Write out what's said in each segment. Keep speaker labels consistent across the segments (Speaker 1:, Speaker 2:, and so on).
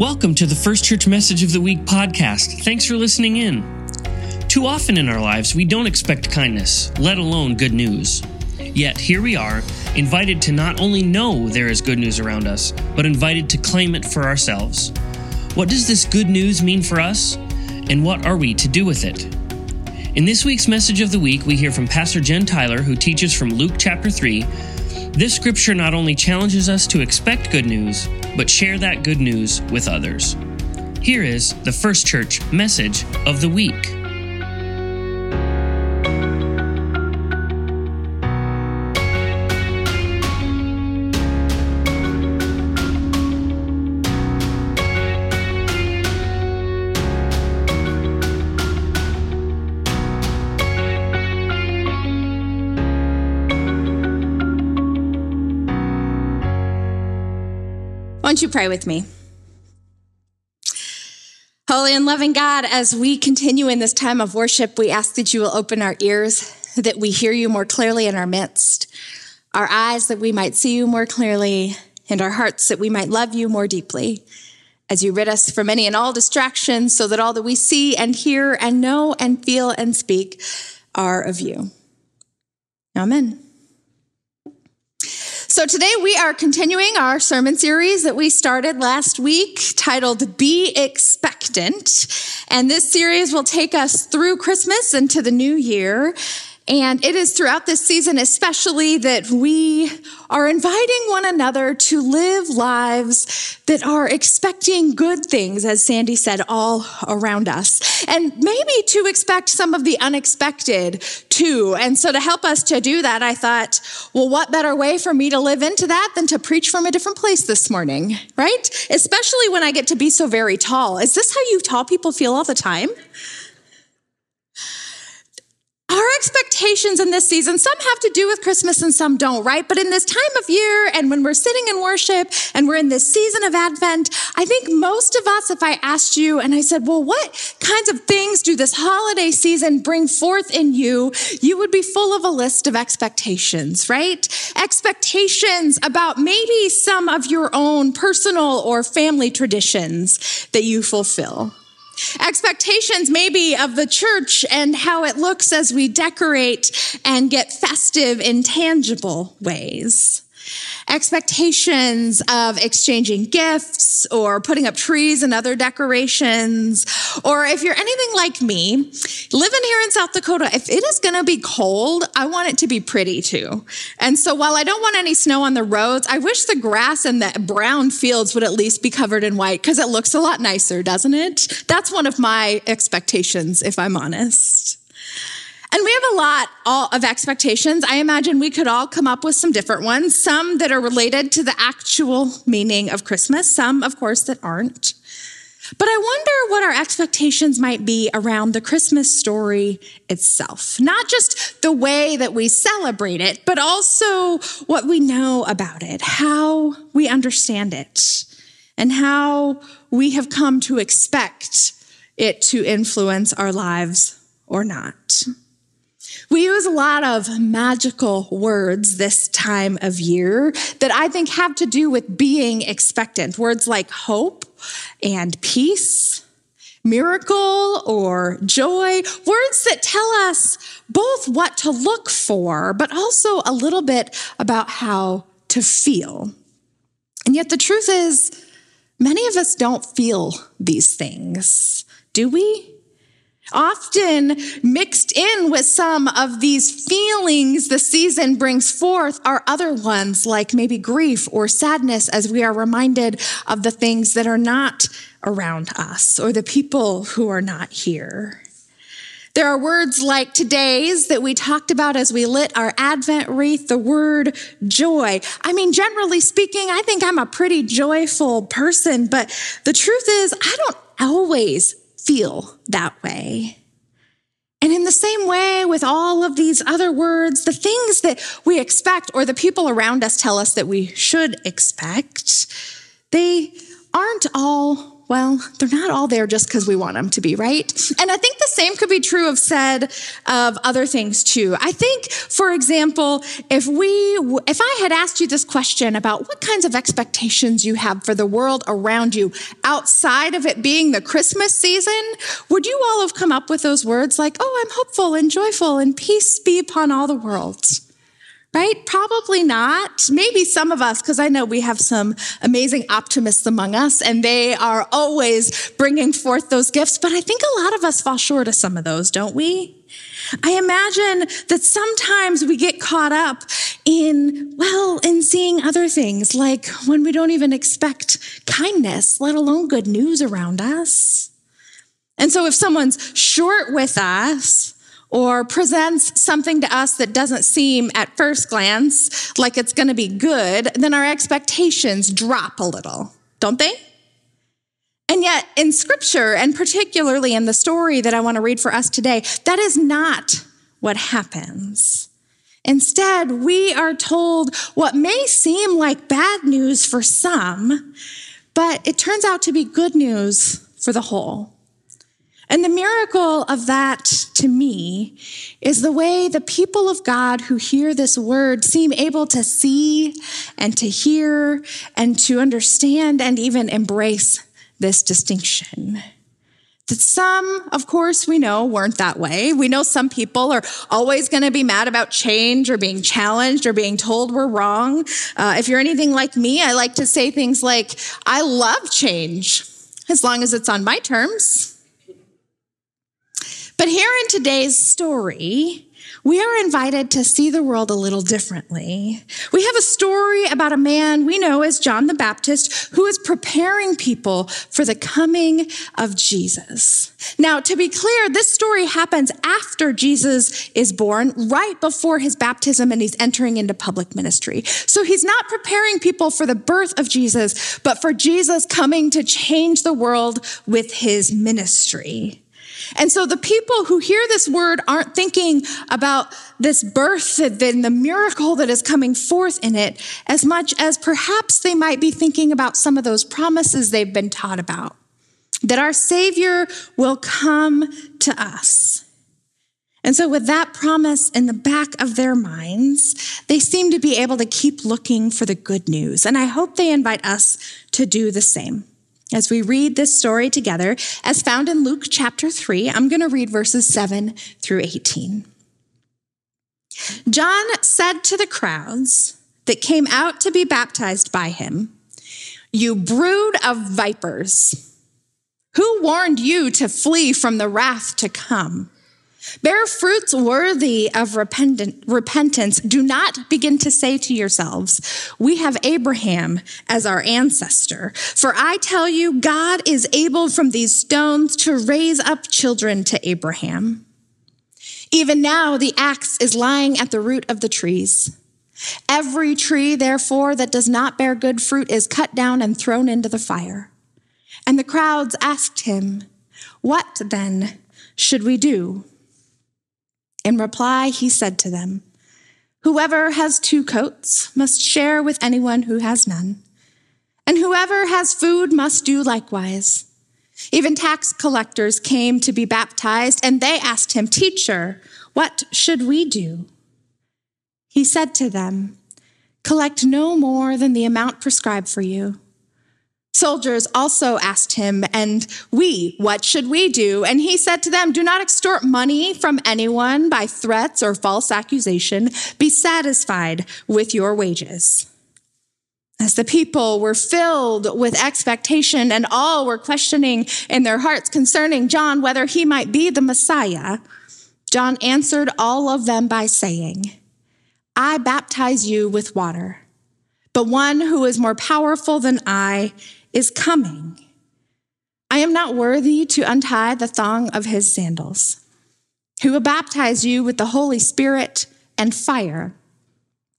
Speaker 1: Welcome to the First Church Message of the Week podcast. Thanks for listening in. Too often in our lives, we don't expect kindness, let alone good news. Yet here we are, invited to not only know there is good news around us, but invited to claim it for ourselves. What does this good news mean for us? And what are we to do with it? In this week's message of the week, we hear from Pastor Jen Tyler, who teaches from Luke chapter 3. This scripture not only challenges us to expect good news, but share that good news with others. Here is the First Church message of the week.
Speaker 2: Pray with me? Holy and loving God, as we continue in this time of worship, we ask that you will open our ears, that we hear you more clearly in our midst, our eyes that we might see you more clearly, and our hearts that we might love you more deeply. As you rid us from any and all distractions, so that all that we see and hear and know and feel and speak are of you. Amen. So today we are continuing our sermon series that we started last week titled Be Expectant. And this series will take us through Christmas into the new year. And it is throughout this season, especially, that we are inviting one another to live lives that are expecting good things, as Sandy said, all around us. And maybe to expect some of the unexpected too. And so, to help us to do that, I thought, well, what better way for me to live into that than to preach from a different place this morning, right? Especially when I get to be so very tall. Is this how you tall people feel all the time? Our expectations in this season, some have to do with Christmas and some don't, right? But in this time of year and when we're sitting in worship and we're in this season of Advent, I think most of us, if I asked you and I said, well, what kinds of things do this holiday season bring forth in you? You would be full of a list of expectations, right? Expectations about maybe some of your own personal or family traditions that you fulfill. Expectations maybe of the church and how it looks as we decorate and get festive in tangible ways expectations of exchanging gifts or putting up trees and other decorations. Or if you're anything like me, living here in South Dakota, if it is going to be cold, I want it to be pretty too. And so while I don't want any snow on the roads, I wish the grass and the brown fields would at least be covered in white because it looks a lot nicer, doesn't it? That's one of my expectations, if I'm honest. And we have a lot of expectations. I imagine we could all come up with some different ones, some that are related to the actual meaning of Christmas, some, of course, that aren't. But I wonder what our expectations might be around the Christmas story itself. Not just the way that we celebrate it, but also what we know about it, how we understand it, and how we have come to expect it to influence our lives or not. We use a lot of magical words this time of year that I think have to do with being expectant. Words like hope and peace, miracle or joy, words that tell us both what to look for, but also a little bit about how to feel. And yet the truth is, many of us don't feel these things, do we? Often mixed in with some of these feelings the season brings forth are other ones like maybe grief or sadness as we are reminded of the things that are not around us or the people who are not here. There are words like today's that we talked about as we lit our Advent wreath, the word joy. I mean, generally speaking, I think I'm a pretty joyful person, but the truth is, I don't always feel that way. And in the same way, with all of these other words, the things that we expect or the people around us tell us that we should expect, they aren't all well, they're not all there just because we want them to be, right? And I think the same could be true of said of other things too. I think, for example, if we, if I had asked you this question about what kinds of expectations you have for the world around you outside of it being the Christmas season, would you all have come up with those words like, oh, I'm hopeful and joyful and peace be upon all the world? Right? Probably not. Maybe some of us, because I know we have some amazing optimists among us, and they are always bringing forth those gifts. But I think a lot of us fall short of some of those, don't we? I imagine that sometimes we get caught up in, well, in seeing other things, like when we don't even expect kindness, let alone good news around us. And so if someone's short with us, or presents something to us that doesn't seem at first glance like it's going to be good, then our expectations drop a little, don't they? And yet, in scripture, and particularly in the story that I want to read for us today, that is not what happens. Instead, we are told what may seem like bad news for some, but it turns out to be good news for the whole. And the miracle of that to me is the way the people of God who hear this word seem able to see and to hear and to understand and even embrace this distinction. That some, of course, we know weren't that way. We know some people are always going to be mad about change or being challenged or being told we're wrong. Uh, if you're anything like me, I like to say things like, I love change as long as it's on my terms. But here in today's story, we are invited to see the world a little differently. We have a story about a man we know as John the Baptist who is preparing people for the coming of Jesus. Now, to be clear, this story happens after Jesus is born, right before his baptism, and he's entering into public ministry. So he's not preparing people for the birth of Jesus, but for Jesus coming to change the world with his ministry. And so the people who hear this word aren't thinking about this birth and the miracle that is coming forth in it as much as perhaps they might be thinking about some of those promises they've been taught about. That our Savior will come to us. And so, with that promise in the back of their minds, they seem to be able to keep looking for the good news. And I hope they invite us to do the same. As we read this story together, as found in Luke chapter 3, I'm going to read verses 7 through 18. John said to the crowds that came out to be baptized by him, You brood of vipers, who warned you to flee from the wrath to come? Bear fruits worthy of repentance. Do not begin to say to yourselves, We have Abraham as our ancestor. For I tell you, God is able from these stones to raise up children to Abraham. Even now, the axe is lying at the root of the trees. Every tree, therefore, that does not bear good fruit is cut down and thrown into the fire. And the crowds asked him, What then should we do? In reply, he said to them, Whoever has two coats must share with anyone who has none, and whoever has food must do likewise. Even tax collectors came to be baptized, and they asked him, Teacher, what should we do? He said to them, Collect no more than the amount prescribed for you. Soldiers also asked him, And we, what should we do? And he said to them, Do not extort money from anyone by threats or false accusation. Be satisfied with your wages. As the people were filled with expectation and all were questioning in their hearts concerning John whether he might be the Messiah, John answered all of them by saying, I baptize you with water, but one who is more powerful than I is coming. I am not worthy to untie the thong of his sandals, who will baptize you with the Holy Spirit and fire.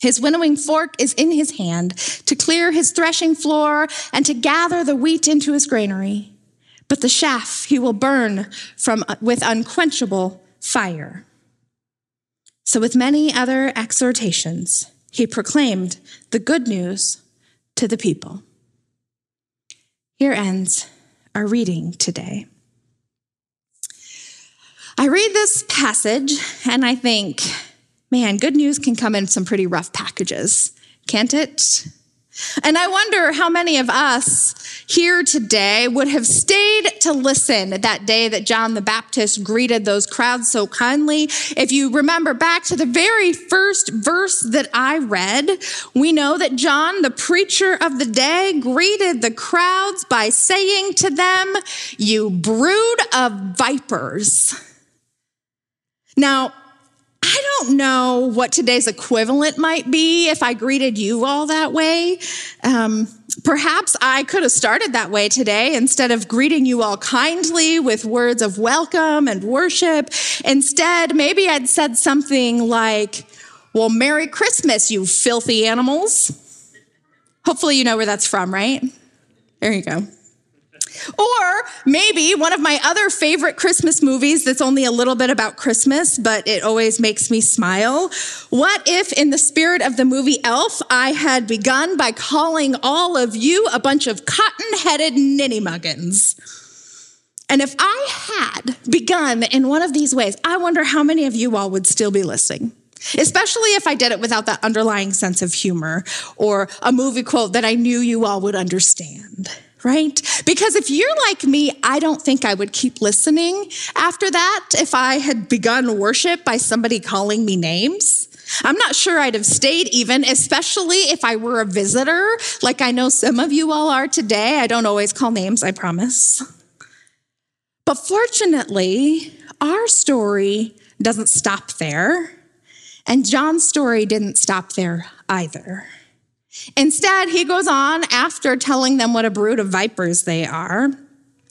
Speaker 2: His winnowing fork is in his hand to clear his threshing floor and to gather the wheat into his granary. But the chaff he will burn from, with unquenchable fire. So, with many other exhortations, he proclaimed the good news to the people. Here ends our reading today. I read this passage and I think, man, good news can come in some pretty rough packages, can't it? And I wonder how many of us here today would have stayed to listen that day that John the Baptist greeted those crowds so kindly. If you remember back to the very first verse that I read, we know that John, the preacher of the day, greeted the crowds by saying to them, You brood of vipers. Now, I don't know what today's equivalent might be if I greeted you all that way. Um, perhaps I could have started that way today instead of greeting you all kindly with words of welcome and worship. Instead, maybe I'd said something like, Well, Merry Christmas, you filthy animals. Hopefully, you know where that's from, right? There you go. Or maybe one of my other favorite Christmas movies that's only a little bit about Christmas, but it always makes me smile. What if, in the spirit of the movie Elf, I had begun by calling all of you a bunch of cotton headed ninny muggins? And if I had begun in one of these ways, I wonder how many of you all would still be listening. Especially if I did it without that underlying sense of humor or a movie quote that I knew you all would understand right? Because if you're like me, I don't think I would keep listening after that if I had begun worship by somebody calling me names. I'm not sure I'd have stayed even, especially if I were a visitor, like I know some of you all are today. I don't always call names, I promise. But fortunately, our story doesn't stop there, and John's story didn't stop there either. Instead, he goes on after telling them what a brood of vipers they are.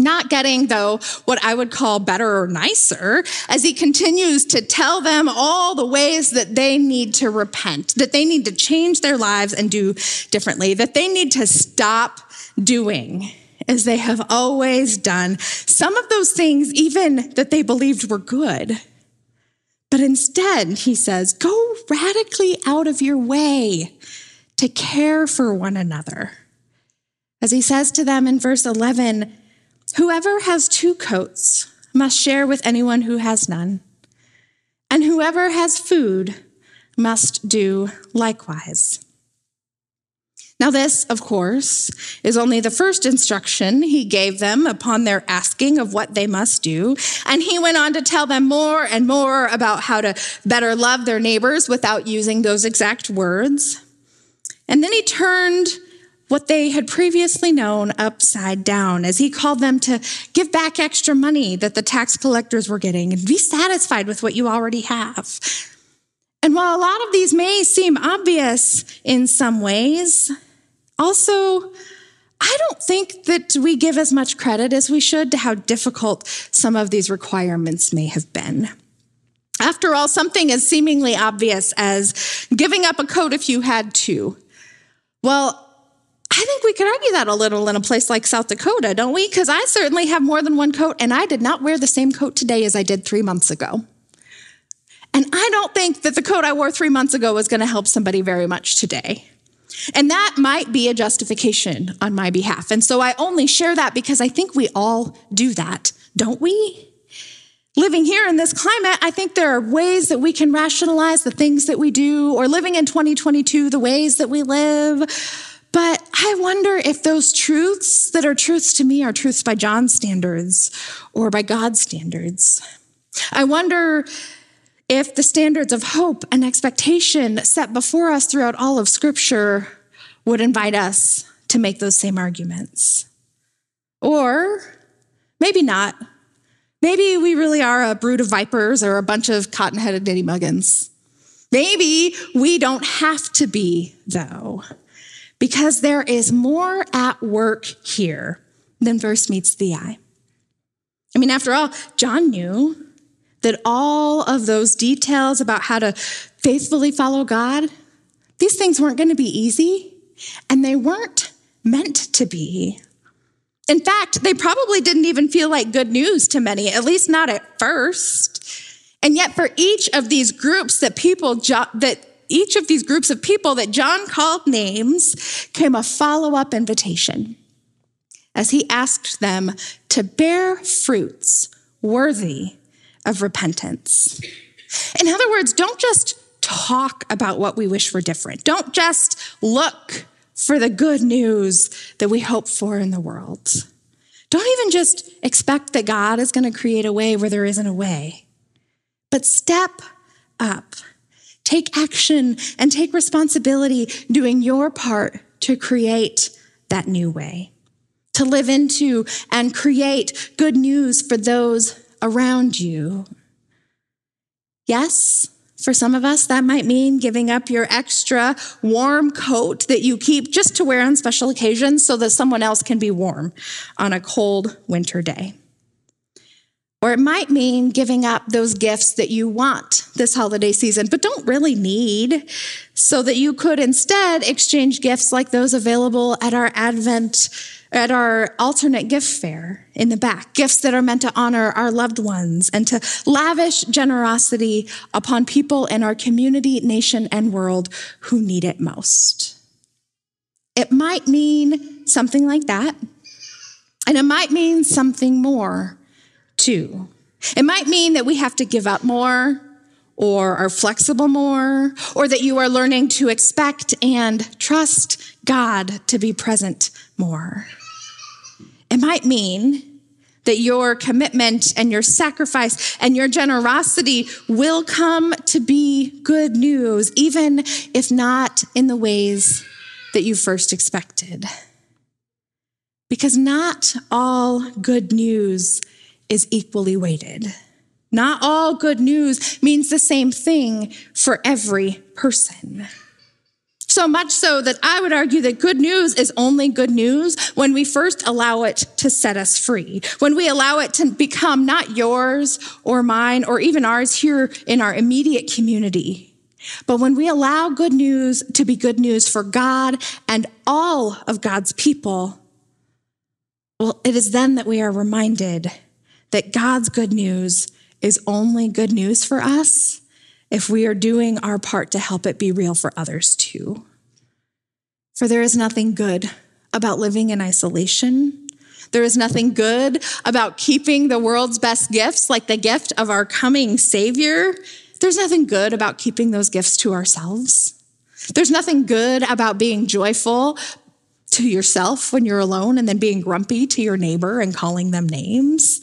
Speaker 2: Not getting, though, what I would call better or nicer, as he continues to tell them all the ways that they need to repent, that they need to change their lives and do differently, that they need to stop doing as they have always done. Some of those things, even that they believed were good. But instead, he says, go radically out of your way to care for one another. As he says to them in verse 11, whoever has two coats must share with anyone who has none, and whoever has food must do likewise. Now, this, of course, is only the first instruction he gave them upon their asking of what they must do. And he went on to tell them more and more about how to better love their neighbors without using those exact words. And then he turned what they had previously known upside down as he called them to give back extra money that the tax collectors were getting and be satisfied with what you already have. And while a lot of these may seem obvious in some ways, also, I don't think that we give as much credit as we should to how difficult some of these requirements may have been. After all, something as seemingly obvious as giving up a coat if you had to well, I think we could argue that a little in a place like South Dakota, don't we? Because I certainly have more than one coat, and I did not wear the same coat today as I did three months ago. And I don't think that the coat I wore three months ago was going to help somebody very much today. And that might be a justification on my behalf. And so I only share that because I think we all do that, don't we? Living here in this climate, I think there are ways that we can rationalize the things that we do, or living in 2022, the ways that we live. But I wonder if those truths that are truths to me are truths by John's standards or by God's standards. I wonder if the standards of hope and expectation set before us throughout all of Scripture would invite us to make those same arguments. Or maybe not. Maybe we really are a brood of vipers or a bunch of cotton headed ninny muggins. Maybe we don't have to be, though, because there is more at work here than first meets the eye. I mean, after all, John knew that all of those details about how to faithfully follow God, these things weren't going to be easy, and they weren't meant to be. In fact, they probably didn't even feel like good news to many, at least not at first. And yet, for each of these groups that people, that each of these groups of people that John called names came a follow up invitation. as he asked them to bear fruits worthy of repentance. In other words, don't just talk about what we wish were different. Don't just look for the good news that we hope for in the world. Don't even just expect that God is going to create a way where there isn't a way, but step up. Take action and take responsibility doing your part to create that new way, to live into and create good news for those around you. Yes, for some of us, that might mean giving up your extra warm coat that you keep just to wear on special occasions so that someone else can be warm on a cold winter day. Or it might mean giving up those gifts that you want this holiday season, but don't really need, so that you could instead exchange gifts like those available at our Advent at our alternate gift fair in the back, gifts that are meant to honor our loved ones and to lavish generosity upon people in our community, nation, and world who need it most. It might mean something like that, and it might mean something more It might mean that we have to give up more or are flexible more, or that you are learning to expect and trust God to be present more. It might mean that your commitment and your sacrifice and your generosity will come to be good news, even if not in the ways that you first expected. Because not all good news is equally weighted. Not all good news means the same thing for every person. So much so that I would argue that good news is only good news when we first allow it to set us free, when we allow it to become not yours or mine or even ours here in our immediate community, but when we allow good news to be good news for God and all of God's people, well, it is then that we are reminded that God's good news is only good news for us if we are doing our part to help it be real for others too. For there is nothing good about living in isolation. There is nothing good about keeping the world's best gifts, like the gift of our coming Savior. There's nothing good about keeping those gifts to ourselves. There's nothing good about being joyful to yourself when you're alone and then being grumpy to your neighbor and calling them names.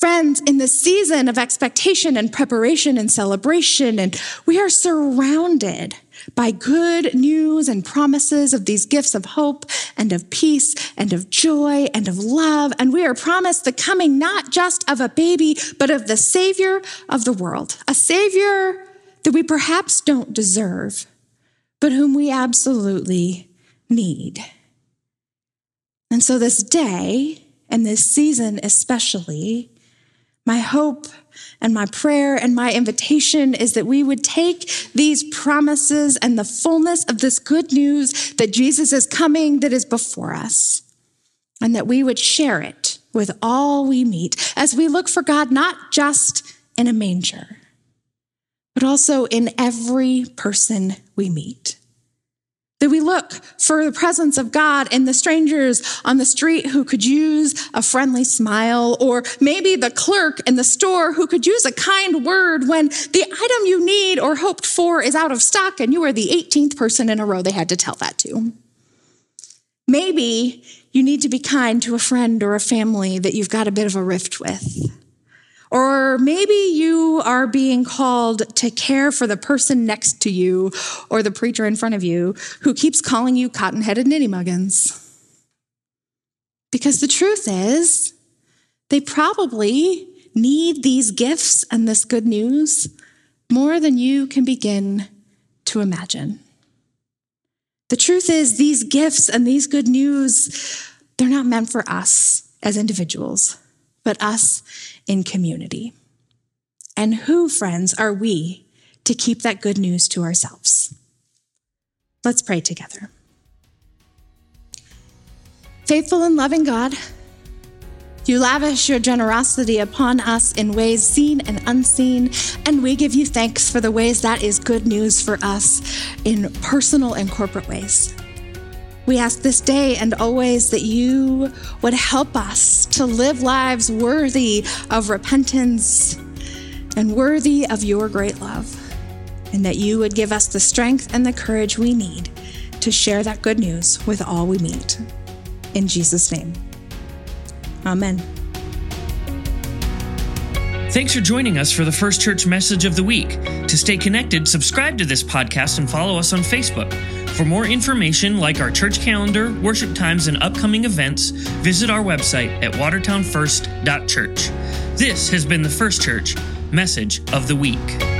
Speaker 2: Friends, in this season of expectation and preparation and celebration, and we are surrounded by good news and promises of these gifts of hope and of peace and of joy and of love. And we are promised the coming not just of a baby, but of the Savior of the world, a Savior that we perhaps don't deserve, but whom we absolutely need. And so this day and this season especially, my hope and my prayer and my invitation is that we would take these promises and the fullness of this good news that Jesus is coming that is before us, and that we would share it with all we meet as we look for God not just in a manger, but also in every person we meet. That we look for the presence of God in the strangers on the street who could use a friendly smile, or maybe the clerk in the store who could use a kind word when the item you need or hoped for is out of stock and you are the 18th person in a row they had to tell that to. Maybe you need to be kind to a friend or a family that you've got a bit of a rift with. Or maybe you are being called to care for the person next to you or the preacher in front of you who keeps calling you cotton headed ninny muggins. Because the truth is, they probably need these gifts and this good news more than you can begin to imagine. The truth is, these gifts and these good news, they're not meant for us as individuals, but us in community. And who, friends, are we to keep that good news to ourselves? Let's pray together. Faithful and loving God, you lavish your generosity upon us in ways seen and unseen, and we give you thanks for the ways that is good news for us in personal and corporate ways. We ask this day and always that you would help us to live lives worthy of repentance and worthy of your great love, and that you would give us the strength and the courage we need to share that good news with all we meet. In Jesus' name, Amen.
Speaker 1: Thanks for joining us for the First Church Message of the Week. To stay connected, subscribe to this podcast and follow us on Facebook. For more information, like our church calendar, worship times, and upcoming events, visit our website at watertownfirst.church. This has been the First Church Message of the Week.